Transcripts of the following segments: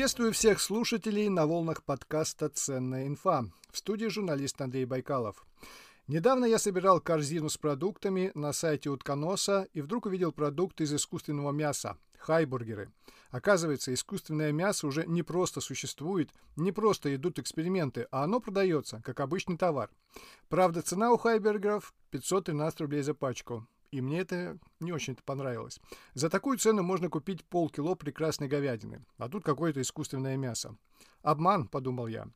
Приветствую всех слушателей на волнах подкаста «Ценная инфа». В студии журналист Андрей Байкалов. Недавно я собирал корзину с продуктами на сайте утконоса и вдруг увидел продукт из искусственного мяса – хайбургеры. Оказывается, искусственное мясо уже не просто существует, не просто идут эксперименты, а оно продается, как обычный товар. Правда, цена у хайбургеров 513 рублей за пачку. И мне это не очень-то понравилось. За такую цену можно купить полкило прекрасной говядины, а тут какое-то искусственное мясо. Обман, подумал я.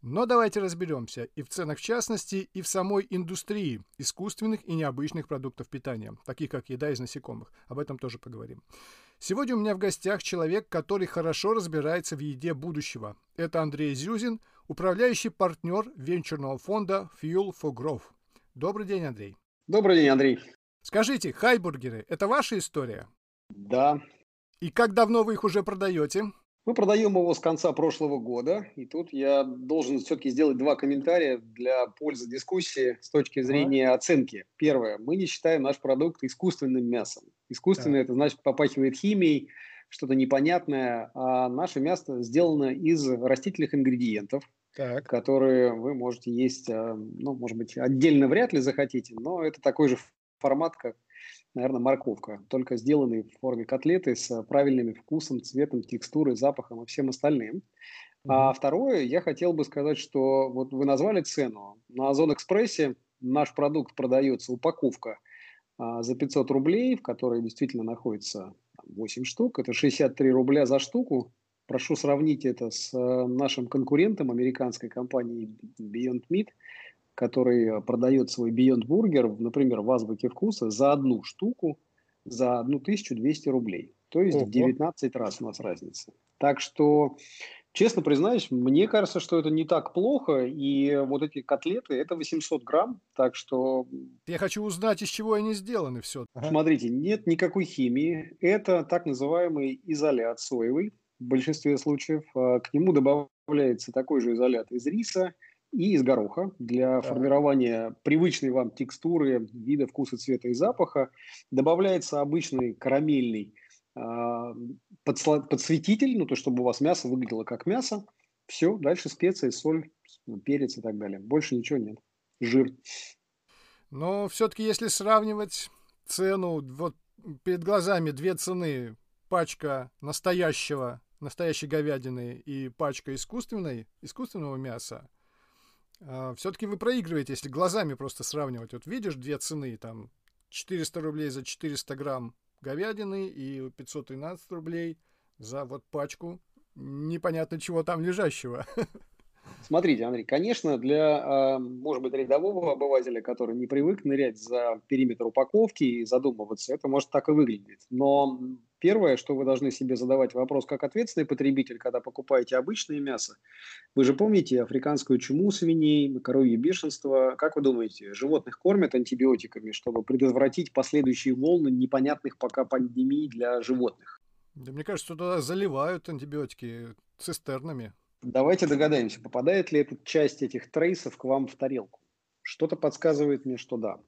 Но давайте разберемся и в ценах в частности, и в самой индустрии искусственных и необычных продуктов питания, таких как еда из насекомых. Об этом тоже поговорим. Сегодня у меня в гостях человек, который хорошо разбирается в еде будущего. Это Андрей Зюзин, управляющий партнер венчурного фонда Fuel for Growth. Добрый день, Андрей. Добрый день, Андрей. Скажите, хайбургеры – это ваша история? Да. И как давно вы их уже продаете? Мы продаем его с конца прошлого года, и тут я должен все-таки сделать два комментария для пользы дискуссии с точки зрения а? оценки. Первое, мы не считаем наш продукт искусственным мясом. Искусственное да. это значит попахивает химией, что-то непонятное, а наше мясо сделано из растительных ингредиентов, так. которые вы можете есть, а, ну, может быть, отдельно вряд ли захотите, но это такой же формат, как, наверное, морковка, только сделанный в форме котлеты с правильным вкусом, цветом, текстурой, запахом и всем остальным. А второе, я хотел бы сказать, что вот вы назвали цену. На Озон Экспрессе наш продукт продается, упаковка а, за 500 рублей, в которой действительно находится 8 штук. Это 63 рубля за штуку. Прошу сравнить это с э, нашим конкурентом, американской компанией Beyond Meat – который э, продает свой Beyond Burger, например, в азбуке вкуса, за одну штуку за 1200 рублей. То есть Ого. в 19 раз у нас разница. Так что, честно признаюсь, мне кажется, что это не так плохо. И вот эти котлеты, это 800 грамм. Так что... Я хочу узнать, из чего они сделаны все. Смотрите, нет никакой химии. Это так называемый изолят соевый в большинстве случаев. А, к нему добавляется такой же изолят из риса, и из гороха для да. формирования привычной вам текстуры, вида, вкуса, цвета и запаха. Добавляется обычный карамельный э, подсветитель, ну то, чтобы у вас мясо выглядело как мясо. Все, дальше специи, соль, перец и так далее. Больше ничего нет. Жир. Но все-таки, если сравнивать цену, вот перед глазами две цены. Пачка настоящего, настоящей говядины и пачка искусственной, искусственного мяса – все-таки вы проигрываете, если глазами просто сравнивать. Вот видишь две цены, там 400 рублей за 400 грамм говядины и 513 рублей за вот пачку непонятно чего там лежащего. Смотрите, Андрей, конечно, для, а, может быть, рядового обывателя, который не привык нырять за периметр упаковки и задумываться, это может так и выглядеть. Но первое, что вы должны себе задавать вопрос, как ответственный потребитель, когда покупаете обычное мясо. Вы же помните африканскую чуму свиней, коровье бешенство. Как вы думаете, животных кормят антибиотиками, чтобы предотвратить последующие волны непонятных пока пандемий для животных? Да мне кажется, туда заливают антибиотики цистернами. Давайте догадаемся, попадает ли эта часть этих трейсов к вам в тарелку. Что-то подсказывает мне, что да.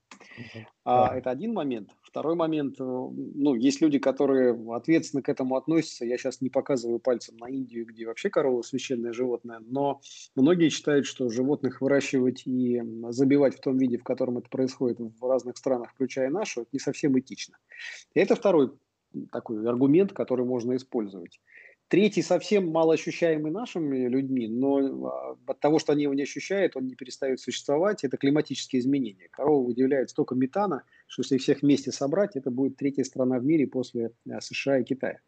А. Это один момент. Второй момент, э, ну, есть люди, которые ответственно к этому относятся. Я сейчас не показываю пальцем на Индию, где вообще корова священное животное, но многие считают, что животных выращивать и забивать в том виде, в котором это происходит в разных странах, включая нашу, это не совсем этично. И это второй такой аргумент, который можно использовать. Третий совсем мало ощущаемый нашими людьми, но а, от того, что они его не ощущают, он не перестает существовать. Это климатические изменения. Корова выделяет столько метана, что если всех вместе собрать, это будет третья страна в мире после а, США и Китая.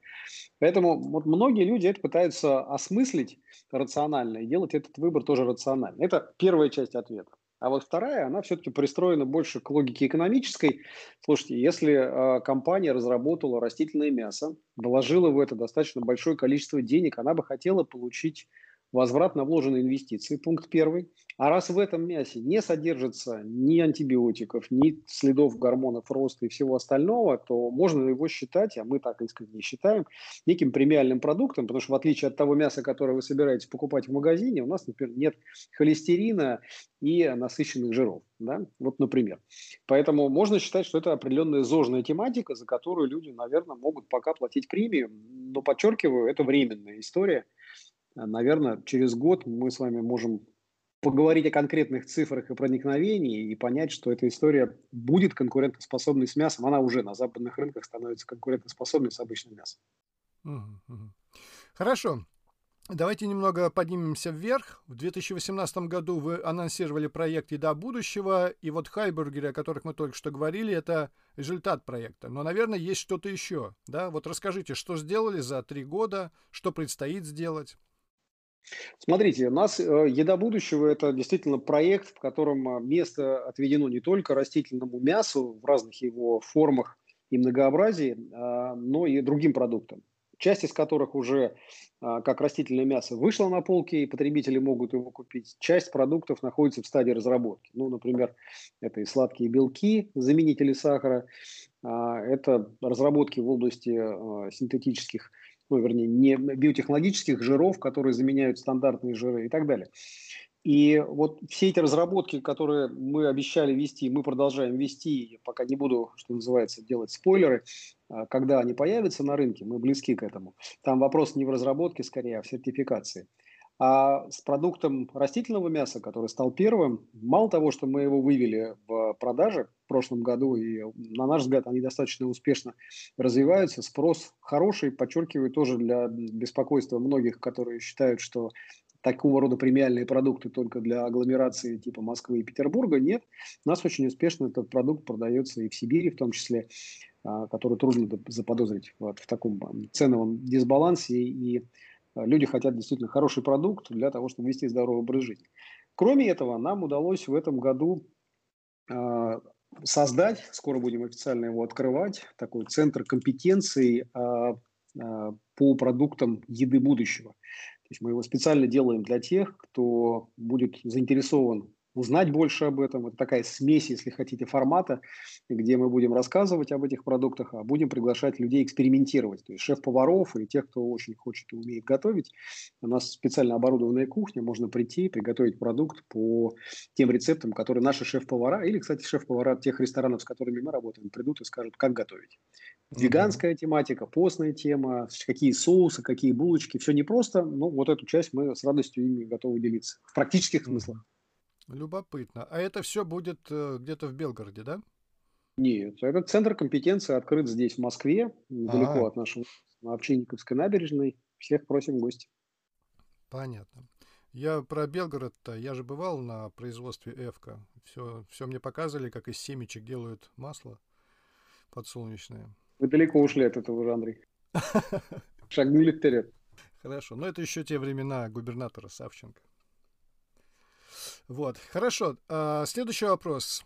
Поэтому вот многие люди это пытаются осмыслить рационально и делать этот выбор тоже рационально. Это первая часть ответа. А вот вторая, она все-таки пристроена больше к логике экономической. Слушайте, если э, компания разработала растительное мясо, вложила в это достаточно большое количество денег, она бы хотела получить возврат на вложенные инвестиции, пункт первый. А раз в этом мясе не содержится ни антибиотиков, ни следов гормонов роста и всего остального, то можно его считать, а мы так искренне считаем, неким премиальным продуктом, потому что в отличие от того мяса, которое вы собираетесь покупать в магазине, у нас, например, нет холестерина и насыщенных жиров. Да? Вот, например. Поэтому можно считать, что это определенная зожная тематика, за которую люди, наверное, могут пока платить премию. Но подчеркиваю, это временная история. Наверное, через год мы с вами можем поговорить о конкретных цифрах и проникновении и понять, что эта история будет конкурентоспособной с мясом. Она уже на западных рынках становится конкурентоспособной с обычным мясом. Хорошо. Давайте немного поднимемся вверх. В 2018 году вы анонсировали проект «Еда будущего», и вот хайбургеры, о которых мы только что говорили, это результат проекта. Но, наверное, есть что-то еще. Да? Вот расскажите, что сделали за три года, что предстоит сделать? Смотрите, у нас э, «Еда будущего» – это действительно проект, в котором э, место отведено не только растительному мясу в разных его формах и многообразии, а, но и другим продуктам, часть из которых уже а, как растительное мясо вышла на полки, и потребители могут его купить. Часть продуктов находится в стадии разработки. Ну, например, это и сладкие белки, заменители сахара, а, это разработки в области синтетических ну, вернее, не биотехнологических жиров, которые заменяют стандартные жиры и так далее. И вот все эти разработки, которые мы обещали вести, мы продолжаем вести, пока не буду, что называется, делать спойлеры, а, когда они появятся на рынке, мы близки к этому. Там вопрос не в разработке, скорее, а в сертификации. А с продуктом растительного мяса, который стал первым, мало того, что мы его вывели в продаже в прошлом году, и на наш взгляд они достаточно успешно развиваются, спрос хороший, подчеркиваю, тоже для беспокойства многих, которые считают, что такого рода премиальные продукты только для агломерации типа Москвы и Петербурга. Нет, у нас очень успешно этот продукт продается и в Сибири в том числе, а, который трудно заподозрить вот, в таком ценовом дисбалансе и Люди хотят действительно хороший продукт для того, чтобы вести здоровый образ жизни. Кроме этого, нам удалось в этом году создать, скоро будем официально его открывать, такой центр компетенций э, э, по продуктам еды будущего. То есть мы его специально делаем для тех, кто будет заинтересован узнать больше об этом. Это такая смесь, если хотите, формата, где мы будем рассказывать об этих продуктах, а будем приглашать людей экспериментировать. То есть шеф-поваров или тех, кто очень хочет и умеет готовить. У нас специально оборудованная кухня, можно прийти, приготовить продукт по тем рецептам, которые наши шеф-повара, или, кстати, шеф-повара тех ресторанов, с которыми мы работаем, придут и скажут, как готовить. Веганская mm-hmm. тематика, постная тема, какие соусы, какие булочки, все непросто, но вот эту часть мы с радостью ими готовы делиться. В практических смыслах. Любопытно. А это все будет э, где-то в Белгороде, да? Нет, этот центр компетенции открыт здесь, в Москве, недалеко ага. от нашего на Овчинниковской набережной. Всех просим в гости. Понятно. Я про Белгород-то, я же бывал на производстве Эвка. Все, все мне показывали, как из семечек делают масло подсолнечное. Вы далеко ушли от этого уже, Андрей. Шагнули вперед. Хорошо, но это еще те времена губернатора Савченко. Вот, хорошо. А, следующий вопрос.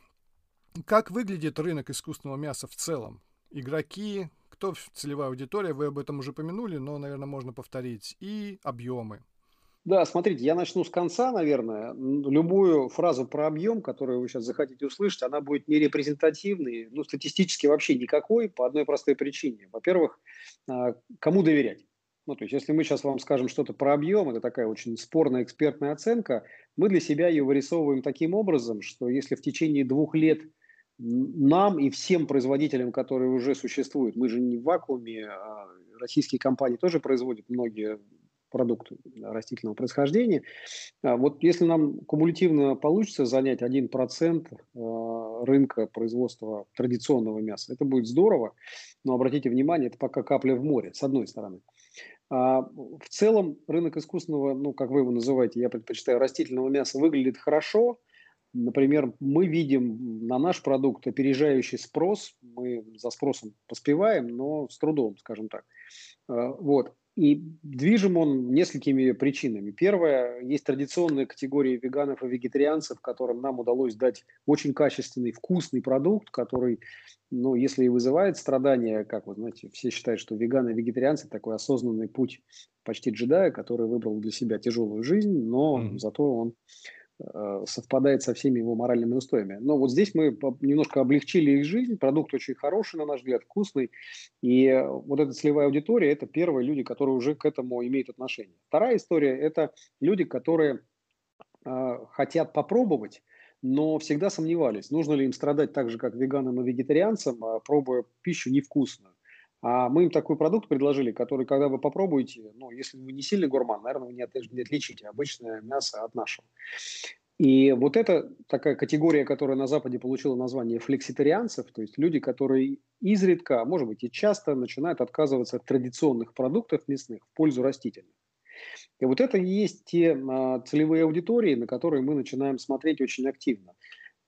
Как выглядит рынок искусственного мяса в целом? Игроки, кто целевая аудитория, вы об этом уже помянули, но, наверное, можно повторить. И объемы. Да, смотрите, я начну с конца, наверное. Любую фразу про объем, которую вы сейчас захотите услышать, она будет не репрезентативной, ну, статистически вообще никакой, по одной простой причине. Во-первых, а, кому доверять? Ну, то есть, если мы сейчас вам скажем что-то про объем, это такая очень спорная экспертная оценка, мы для себя ее вырисовываем таким образом, что если в течение двух лет нам и всем производителям, которые уже существуют, мы же не в вакууме, а российские компании тоже производят многие продукты растительного происхождения. А вот если нам кумулятивно получится занять 1% а, рынка производства традиционного мяса, это будет здорово, но обратите внимание, это пока капля в море, с одной стороны. А, в целом рынок искусственного, ну, как вы его называете, я предпочитаю растительного мяса, выглядит хорошо. Например, мы видим на наш продукт опережающий спрос, мы за спросом поспеваем, но с трудом, скажем так. А, вот. И движим он несколькими причинами. Первое, есть традиционная категория веганов и вегетарианцев, которым нам удалось дать очень качественный, вкусный продукт, который, ну, если и вызывает страдания, как вы знаете, все считают, что веганы и вегетарианцы – такой осознанный путь почти джедая, который выбрал для себя тяжелую жизнь, но mm-hmm. зато он совпадает со всеми его моральными устоями. Но вот здесь мы немножко облегчили их жизнь, продукт очень хороший, на наш взгляд, вкусный, и вот эта целевая аудитория – это первые люди, которые уже к этому имеют отношение. Вторая история – это люди, которые э, хотят попробовать, но всегда сомневались, нужно ли им страдать так же, как веганам и вегетарианцам, а пробуя пищу невкусную. А мы им такой продукт предложили, который, когда вы попробуете, ну, если вы не сильный гурман, наверное, вы не, от, не отличите обычное мясо от нашего. И вот это такая категория, которая на Западе получила название флекситарианцев, то есть люди, которые изредка, а может быть и часто начинают отказываться от традиционных продуктов мясных в пользу растительных. И вот это и есть те а, целевые аудитории, на которые мы начинаем смотреть очень активно.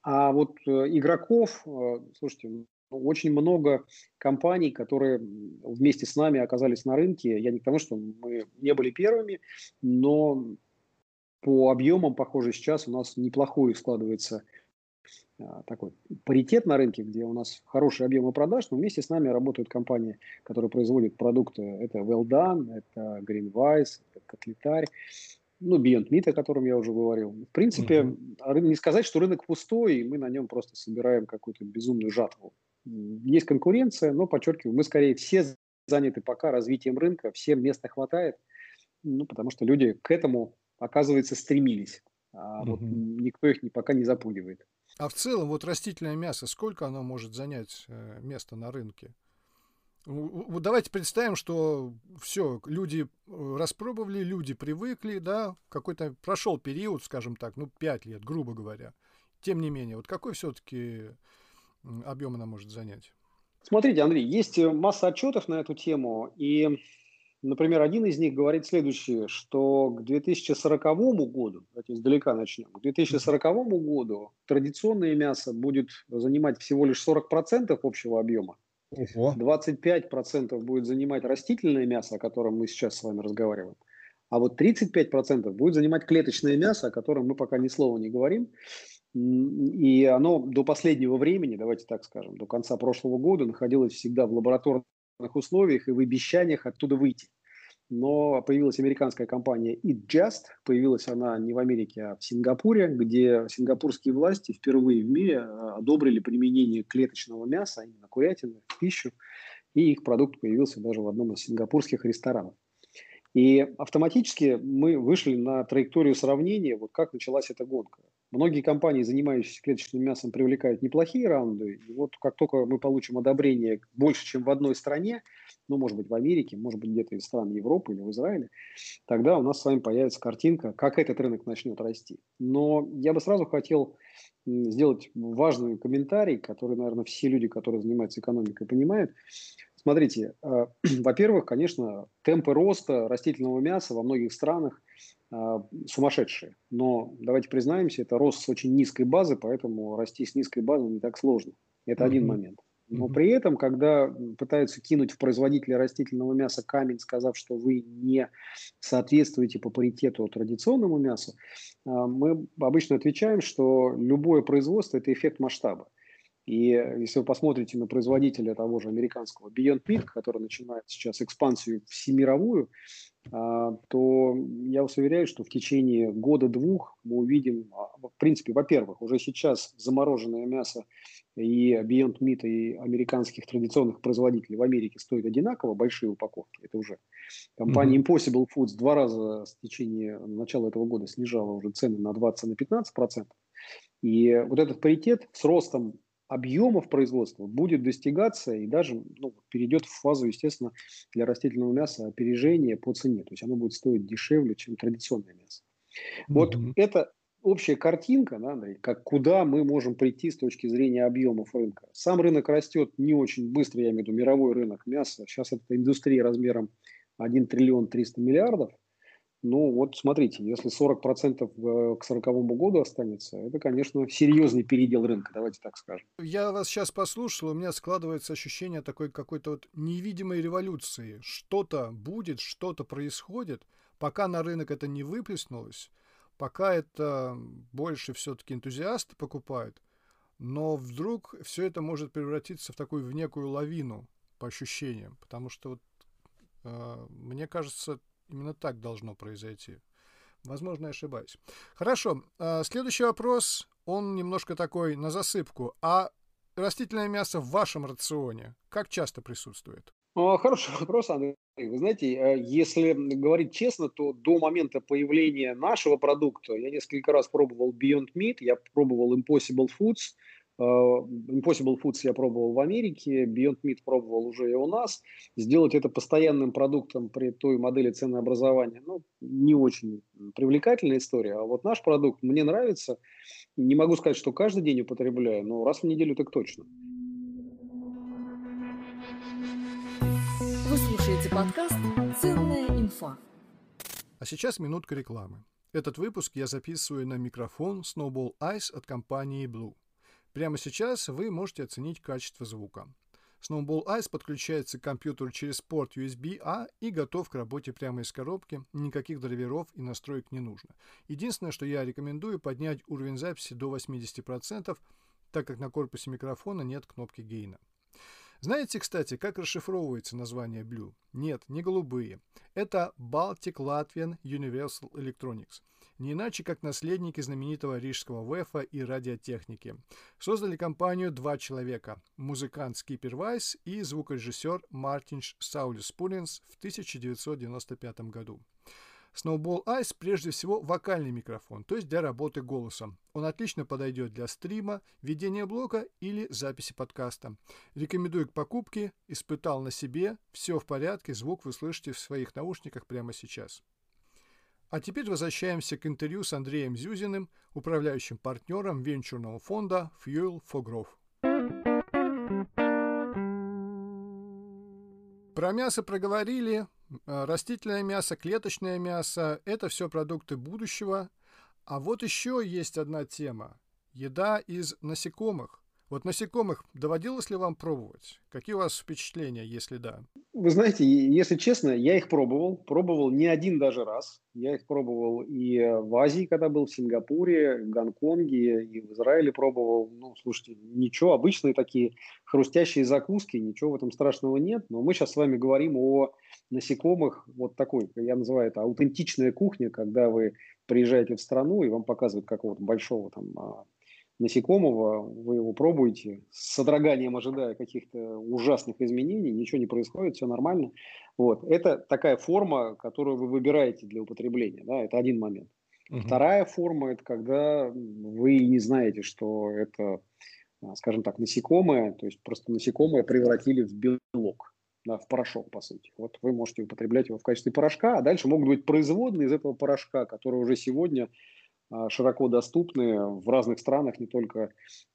А вот э, игроков, э, слушайте, очень много компаний, которые вместе с нами оказались на рынке. Я не к тому, что мы не были первыми, но по объемам, похоже, сейчас у нас неплохой складывается а, такой паритет на рынке, где у нас хорошие объемы продаж, но вместе с нами работают компании, которые производят продукты. Это Well Done, это Greenwise, это Котлетарь, ну, Beyond Meat, о котором я уже говорил. В принципе, uh-huh. не сказать, что рынок пустой, и мы на нем просто собираем какую-то безумную жатву. Есть конкуренция, но, подчеркиваю, мы скорее все заняты пока развитием рынка, всем места хватает, ну, потому что люди к этому, оказывается, стремились. А uh-huh. вот никто их пока не запугивает. А в целом, вот растительное мясо, сколько оно может занять э, место на рынке? Вот давайте представим, что все, люди э, распробовали, люди привыкли, да, какой-то прошел период, скажем так, ну, 5 лет, грубо говоря. Тем не менее, вот какой все-таки объем она может занять? Смотрите, Андрей, есть э, масса отчетов на эту тему, и Например, один из них говорит следующее, что к 2040 году, давайте издалека начнем, к 2040 году традиционное мясо будет занимать всего лишь 40% общего объема, Ого. 25% будет занимать растительное мясо, о котором мы сейчас с вами разговариваем, а вот 35% будет занимать клеточное мясо, о котором мы пока ни слова не говорим. И оно до последнего времени, давайте так скажем, до конца прошлого года находилось всегда в лабораторных условиях и в обещаниях оттуда выйти. Но появилась американская компания Eat Just. Появилась она не в Америке, а в Сингапуре, где сингапурские власти впервые в мире а, одобрили применение клеточного мяса, именно курятины, в пищу. И их продукт появился даже в одном из сингапурских ресторанов. И автоматически мы вышли на траекторию сравнения, вот как началась эта гонка. Многие компании, занимающиеся клеточным мясом, привлекают неплохие раунды. И вот как только мы получим одобрение больше, чем в одной стране, ну, может быть, в Америке, может быть, где-то из стран Европы или в Израиле, тогда у нас с вами появится картинка, как этот рынок начнет расти. Но я бы сразу хотел сделать важный комментарий, который, наверное, все люди, которые занимаются экономикой, понимают. Смотрите, э, во-первых, конечно, темпы роста растительного мяса во многих странах сумасшедшие. Но давайте признаемся, это рост с очень низкой базы, поэтому расти с низкой базы не так сложно. Это mm-hmm. один момент. Но при этом, когда пытаются кинуть в производителя растительного мяса камень, сказав, что вы не соответствуете по паритету традиционному мясу, а, мы обычно отвечаем, что любое производство – это эффект масштаба. И если вы посмотрите на производителя того же американского Beyond Meat, который начинает сейчас экспансию всемировую, а, то я вас уверяю, что в течение года-двух мы увидим, а, в принципе, во-первых, уже сейчас замороженное мясо и Beyond Meat, и американских традиционных производителей в Америке стоят одинаково, большие упаковки, это уже. Компания Impossible Foods два раза с течение начала этого года снижала уже цены на 20-15%. На и вот этот паритет с ростом объемов производства будет достигаться и даже ну, перейдет в фазу, естественно, для растительного мяса опережения по цене. То есть оно будет стоить дешевле, чем традиционное мясо. Mm-hmm. Вот это общая картинка, да, Андрей, как куда мы можем прийти с точки зрения объемов рынка. Сам рынок растет не очень быстро, я имею в виду мировой рынок мяса. Сейчас это индустрия размером 1 триллион 300 миллиардов. Ну вот смотрите, если 40% э, к 40 году останется, это, конечно, серьезный передел рынка, давайте так скажем. Я вас сейчас послушал, у меня складывается ощущение такой какой-то вот невидимой революции. Что-то будет, что-то происходит, пока на рынок это не выплеснулось, пока это больше все-таки энтузиасты покупают, но вдруг все это может превратиться в такую в некую лавину по ощущениям, потому что вот э, мне кажется, Именно так должно произойти. Возможно, я ошибаюсь. Хорошо. А, следующий вопрос, он немножко такой на засыпку. А растительное мясо в вашем рационе как часто присутствует? Хороший вопрос, Андрей. Вы знаете, э, если говорить честно, то до момента появления нашего продукта я несколько раз пробовал Beyond Meat, я пробовал Impossible Foods, Impossible Foods я пробовал в Америке, Beyond Meat пробовал уже и у нас. Сделать это постоянным продуктом при той модели ценообразования, ну, не очень привлекательная история. А вот наш продукт мне нравится. Не могу сказать, что каждый день употребляю, но раз в неделю так точно. Вы слушаете подкаст «Ценная инфа». А сейчас минутка рекламы. Этот выпуск я записываю на микрофон Snowball Ice от компании Blue. Прямо сейчас вы можете оценить качество звука. Snowball Ice подключается к компьютеру через порт USB-A и готов к работе прямо из коробки, никаких драйверов и настроек не нужно. Единственное, что я рекомендую поднять уровень записи до 80%, так как на корпусе микрофона нет кнопки гейна. Знаете, кстати, как расшифровывается название Blue? Нет, не голубые. Это Baltic Latvian Universal Electronics – не иначе как наследники знаменитого рижского ВЭФа и радиотехники. Создали компанию два человека – музыкант Скипер Вайс и звукорежиссер Мартинш Саулис Пулинс в 1995 году. Snowball Ice прежде всего вокальный микрофон, то есть для работы голосом. Он отлично подойдет для стрима, ведения блока или записи подкаста. Рекомендую к покупке, испытал на себе, все в порядке, звук вы слышите в своих наушниках прямо сейчас. А теперь возвращаемся к интервью с Андреем Зюзиным, управляющим партнером венчурного фонда Fuel for Growth. Про мясо проговорили. Э, растительное мясо, клеточное мясо – это все продукты будущего. А вот еще есть одна тема – еда из насекомых. Вот насекомых доводилось ли вам пробовать? Какие у вас впечатления, если да? Вы знаете, если честно, я их пробовал. Пробовал не один даже раз. Я их пробовал и в Азии, когда был, в Сингапуре, в Гонконге, и в Израиле пробовал. Ну, слушайте, ничего, обычные такие хрустящие закуски, ничего в этом страшного нет. Но мы сейчас с вами говорим о насекомых, вот такой, я называю это аутентичная кухня, когда вы приезжаете в страну и вам показывают какого-то большого там а, насекомого, вы его пробуете, с содроганием ожидая каких-то ужасных изменений, ничего не происходит, все нормально. Вот. Это такая форма, которую вы выбираете для употребления, да, это один момент. Угу. Вторая форма – это когда вы не знаете, что это, а, скажем так, насекомое, то есть просто насекомое превратили в белок, в порошок, по сути. Вот вы можете употреблять его в качестве порошка, а дальше могут быть производные из этого порошка, которые уже сегодня а, широко доступны в разных странах, не только,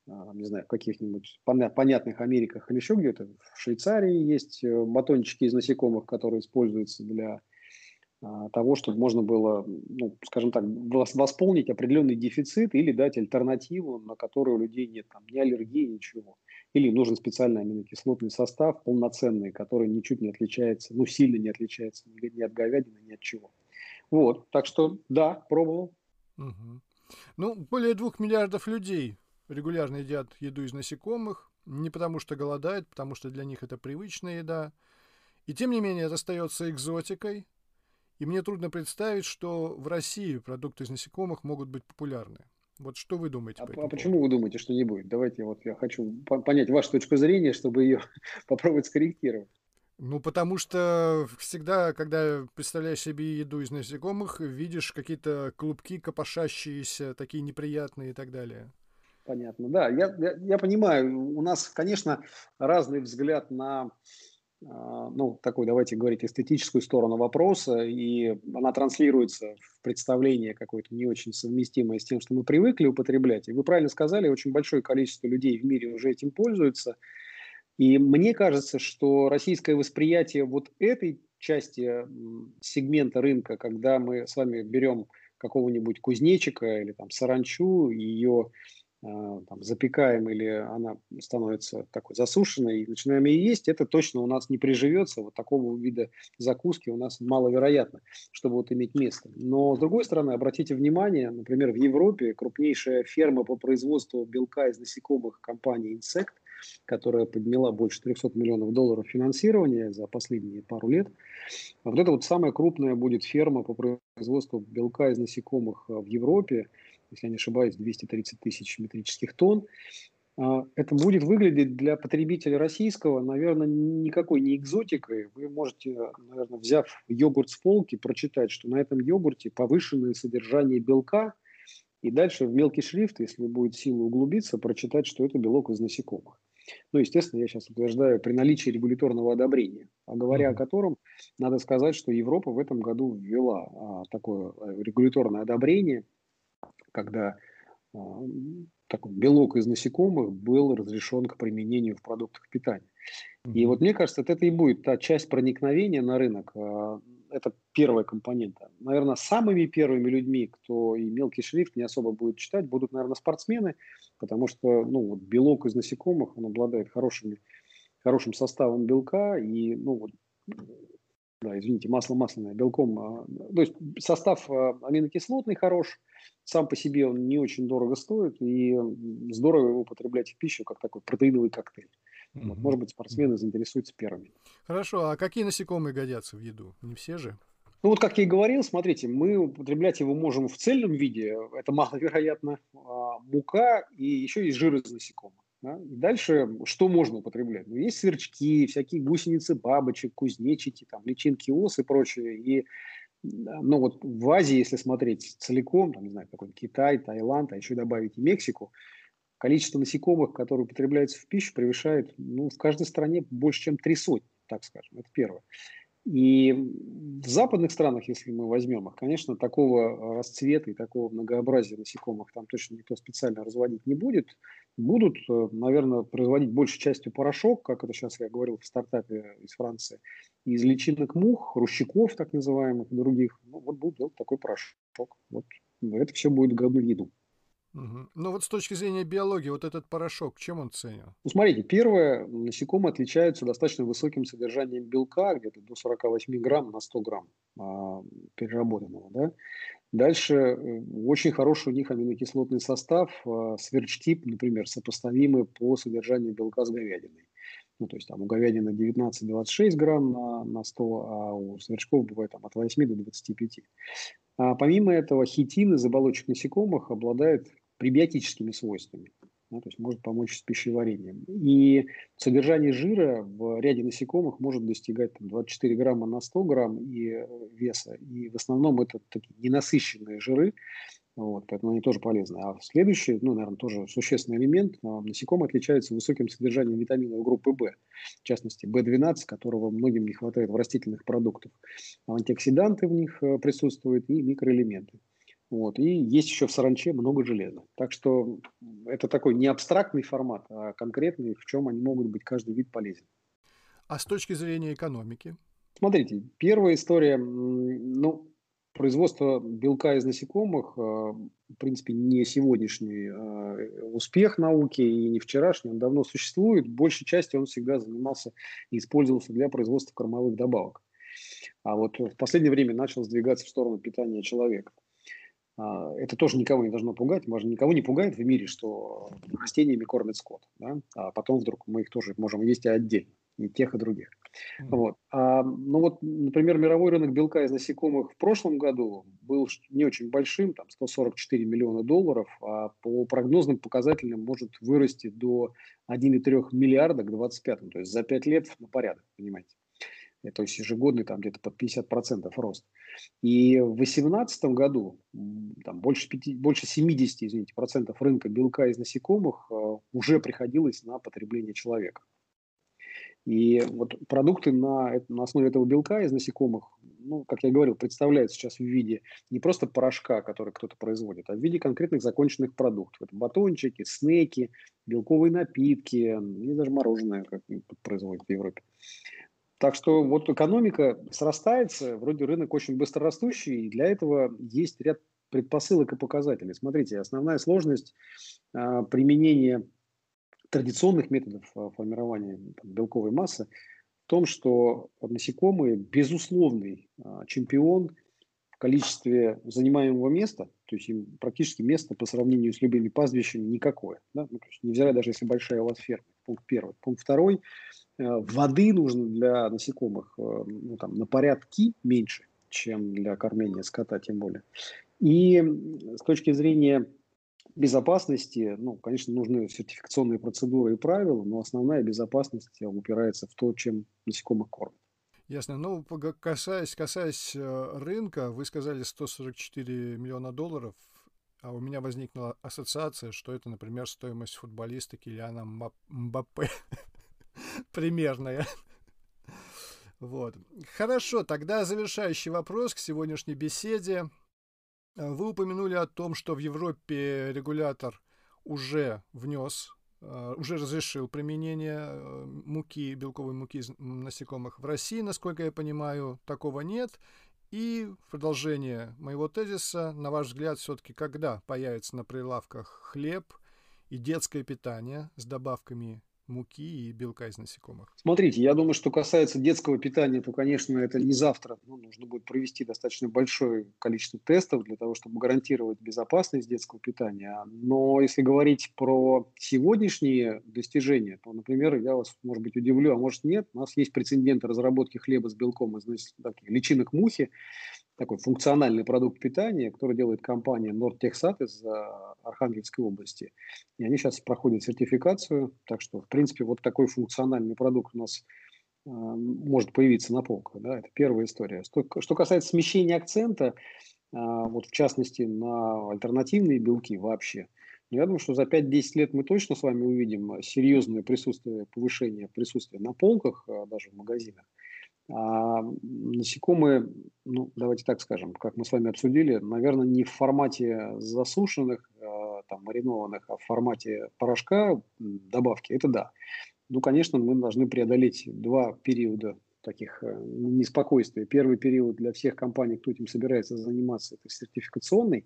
а, не знаю, в каких-нибудь понятных Америках или еще где-то. В Швейцарии есть э, батончики из насекомых, которые используются для а, того, чтобы можно было, ну, скажем так, восполнить определенный дефицит или дать альтернативу, на которую у людей нет там, ни аллергии, ничего. Или нужен специальный аминокислотный состав, полноценный, который ничуть не отличается, ну, сильно не отличается ни от говядины, ни от чего. Вот, так что да, пробовал. Угу. Ну, более двух миллиардов людей регулярно едят еду из насекомых, не потому что голодают, потому что для них это привычная еда. И тем не менее это остается экзотикой, и мне трудно представить, что в России продукты из насекомых могут быть популярны. Вот что вы думаете? А, по а почему вы думаете, что не будет? Давайте вот я хочу понять вашу точку зрения, чтобы ее попробовать скорректировать. Ну, потому что всегда, когда представляешь себе еду из насекомых, видишь какие-то клубки копошащиеся, такие неприятные и так далее. Понятно, да. Я, я, я понимаю, у нас, конечно, разный взгляд на, ну, такой, давайте говорить, эстетическую сторону вопроса, и она транслируется в представление какое-то не очень совместимое с тем, что мы привыкли употреблять. И вы правильно сказали, очень большое количество людей в мире уже этим пользуются – и мне кажется, что российское восприятие вот этой части сегмента рынка, когда мы с вами берем какого-нибудь кузнечика или там саранчу, ее а, там, запекаем или она становится такой засушенной и начинаем ее есть, это точно у нас не приживется. Вот такого вида закуски у нас маловероятно, чтобы вот иметь место. Но с другой стороны, обратите внимание, например, в Европе крупнейшая ферма по производству белка из насекомых компании Insect которая подняла больше 300 миллионов долларов финансирования за последние пару лет. Вот это вот самая крупная будет ферма по производству белка из насекомых э, в Европе, если я не ошибаюсь, 230 тысяч метрических тонн. А, это будет выглядеть для потребителя российского, наверное, никакой не экзотикой. Вы можете, наверное, взяв йогурт с полки, прочитать, что на этом йогурте повышенное содержание белка – и дальше в мелкий шрифт, если будет сила углубиться, прочитать, что это белок из насекомых. Ну, естественно, я сейчас утверждаю при наличии регуляторного одобрения, а говоря о котором, надо сказать, что Европа в этом году ввела а, такое э, регуляторное одобрение, когда а, такой белок из насекомых был разрешен к применению в продуктах питания. И вот мне кажется, это и будет та часть проникновения на рынок, а, это первая компонента. Наверное, самыми первыми людьми, кто и мелкий шрифт не особо будет читать, будут, наверное, спортсмены, потому что ну, вот белок из насекомых, он обладает хорошими, хорошим составом белка, и, ну, вот, да, извините, масло масляное, белком, а, то есть состав а, аминокислотный хорош, сам по себе он не очень дорого стоит, и здорово его употреблять в пищу, как такой протеиновый коктейль. Mm-hmm. Вот, может быть, спортсмены заинтересуются первыми. Хорошо, а какие насекомые годятся в еду? Не все же? Ну вот, как я и говорил, смотрите, мы употреблять его можем в цельном виде, это маловероятно, а, мука и еще есть жир из насекомых. Да? И дальше что можно употреблять? Ну, есть сверчки, всякие гусеницы бабочек, кузнечики, там, личинки ос и прочее. И ну вот в Азии, если смотреть целиком, там, не знаю, какой-то Китай, Таиланд, а еще добавить и Мексику, количество насекомых, которые употребляются в пищу, превышает ну, в каждой стране больше, чем три сотни, так скажем. Это первое. И в западных странах, если мы возьмем их, конечно, такого расцвета и такого многообразия насекомых там точно никто специально разводить не будет. Будут, э, наверное, производить большей частью порошок, как это сейчас я говорил в стартапе из Франции, из личинок мух, рущиков так называемых и других. Ну, вот будут делать такой порошок. Вот это все будет в еду. Угу. Ну вот с точки зрения биологии, вот этот порошок, чем он ценен? Ну смотрите, первое, насекомые отличаются достаточно высоким содержанием белка, где-то до 48 грамм на 100 грамм а, переработанного. Да? Дальше э, очень хороший у них аминокислотный состав, а, сверчтип, например, сопоставимый по содержанию белка с говядиной. Ну, то есть там у говядины 19-26 грамм на, на 100, а у сверчков бывает там от 8 до 25. А помимо этого, хитин из оболочек насекомых обладает пребиотическими свойствами. Да, то есть может помочь с пищеварением. И содержание жира в ряде насекомых может достигать там, 24 грамма на 100 грамм и э, веса. И в основном это такие ненасыщенные жиры, вот, поэтому они тоже полезны. А следующий, ну, наверное, тоже существенный элемент, а, насекомые отличаются высоким содержанием витаминов группы В, в частности, В12, которого многим не хватает в растительных продуктах. Антиоксиданты в них э, присутствуют и микроэлементы. Вот. И есть еще в саранче много железа. Так что это такой не абстрактный формат, а конкретный, в чем они могут быть каждый вид полезен. А с точки зрения экономики? Смотрите, первая история, ну, производство белка из насекомых, э, в принципе, не сегодняшний э, успех науки и не вчерашний, он давно существует. Большей частью он всегда занимался и использовался для производства кормовых добавок. А вот в последнее время начал сдвигаться в сторону питания человека. А, это тоже никого не должно пугать. Может, никого не пугает в мире, что растениями кормят скот. Да? А потом вдруг мы их тоже можем есть и отдельно. И тех, и других. Mm-hmm. Вот. А, ну вот, например, мировой рынок белка из насекомых в прошлом году был не очень большим, там 144 миллиона долларов, а по прогнозным показателям может вырасти до 1,3 миллиарда к 2025. То есть за 5 лет на порядок, понимаете то есть ежегодный там где-то под 50% рост. И в 2018 году там, больше, 5, больше 70 извините, процентов рынка белка из насекомых э, уже приходилось на потребление человека. И вот продукты на, на основе этого белка из насекомых, ну, как я говорил, представляют сейчас в виде не просто порошка, который кто-то производит, а в виде конкретных законченных продуктов. Это батончики, снеки, белковые напитки, и даже мороженое, как производят в Европе. Так что вот экономика срастается, вроде рынок очень быстро растущий, и для этого есть ряд предпосылок и показателей. Смотрите, основная сложность а, применения традиционных методов а, формирования там, белковой массы в том, что насекомые безусловный а, чемпион в количестве занимаемого места, то есть им практически место по сравнению с любыми пастбищами никакое. Да? Ну, то есть невзирая даже если большая у вас ферма. Пункт первый. Пункт второй – Э, воды нужно для насекомых э, ну, там, на порядки меньше, чем для кормления скота, тем более. И с точки зрения безопасности, ну, конечно, нужны сертификационные процедуры и правила, но основная безопасность упирается в то, чем насекомых кормят. Ясно. Ну, касаясь, касаясь э, рынка, вы сказали 144 миллиона долларов а у меня возникла ассоциация, что это, например, стоимость футболиста Килиана Мбаппе. Примерная. Вот. Хорошо, тогда завершающий вопрос к сегодняшней беседе. Вы упомянули о том, что в Европе регулятор уже внес, э, уже разрешил применение э, муки, белковой муки насекомых. В России, насколько я понимаю, такого нет. И в продолжение моего тезиса, на ваш взгляд, все-таки когда появится на прилавках хлеб и детское питание с добавками муки и белка из насекомых? Смотрите, я думаю, что касается детского питания, то, конечно, это не завтра. Ну, нужно будет провести достаточно большое количество тестов для того, чтобы гарантировать безопасность детского питания. Но если говорить про сегодняшние достижения, то, например, я вас, может быть, удивлю, а может нет, у нас есть прецеденты разработки хлеба с белком из таких личинок мухи, такой функциональный продукт питания, который делает компания Нордтехсат из э, Архангельской области. И они сейчас проходят сертификацию, так что, в принципе, вот такой функциональный продукт у нас э, может появиться на полках. Да? Это первая история. Что, что касается смещения акцента, э, вот в частности на альтернативные белки вообще, ну, я думаю, что за 5-10 лет мы точно с вами увидим серьезное присутствие, повышение присутствия на полках, э, даже в магазинах. А насекомые, ну, давайте так скажем, как мы с вами обсудили, наверное, не в формате засушенных, а, там, маринованных, а в формате порошка добавки, это да. Ну, конечно, мы должны преодолеть два периода таких э, неспокойствия. Первый период для всех компаний, кто этим собирается заниматься, это сертификационный,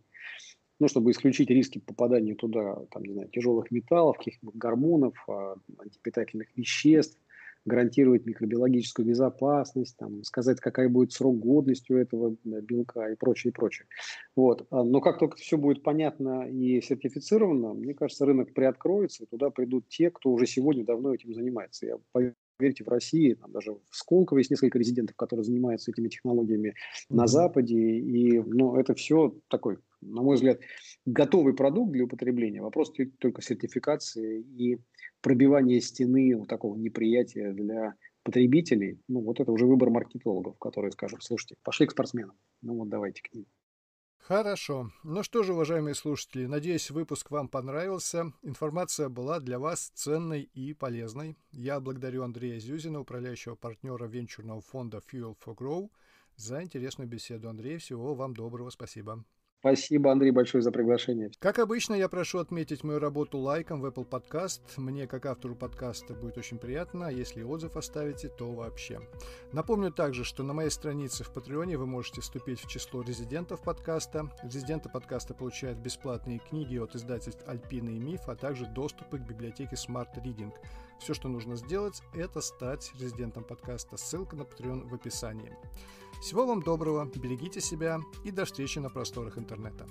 ну, чтобы исключить риски попадания туда, там, не знаю, тяжелых металлов, каких-нибудь гормонов, а, антипитательных веществ, гарантировать микробиологическую безопасность, там, сказать, какая будет срок годности у этого белка и прочее, и прочее. Вот. А, но как только все будет понятно и сертифицировано, мне кажется, рынок приоткроется, и туда придут те, кто уже сегодня давно этим занимается. Я поверьте, в России, там даже в Сколково есть несколько резидентов, которые занимаются этими технологиями mm-hmm. на Западе, и ну, это все такой, на мой взгляд, готовый продукт для употребления. Вопрос только сертификации и пробивания стены вот такого неприятия для потребителей. Ну, вот это уже выбор маркетологов, которые скажут, слушайте, пошли к спортсменам, ну вот давайте к ним. Хорошо. Ну что же, уважаемые слушатели, надеюсь, выпуск вам понравился. Информация была для вас ценной и полезной. Я благодарю Андрея Зюзина, управляющего партнера венчурного фонда Fuel for Grow, за интересную беседу. Андрей, всего вам доброго. Спасибо. Спасибо, Андрей, большое за приглашение. Как обычно, я прошу отметить мою работу лайком в Apple Podcast. Мне, как автору подкаста, будет очень приятно, а если отзыв оставите, то вообще. Напомню также, что на моей странице в Патреоне вы можете вступить в число резидентов подкаста. Резиденты подкаста получают бесплатные книги от издательств Альпина и Миф, а также доступы к библиотеке Smart Reading. Все, что нужно сделать, это стать резидентом подкаста. Ссылка на Patreon в описании. Всего вам доброго, берегите себя и до встречи на просторах интернета.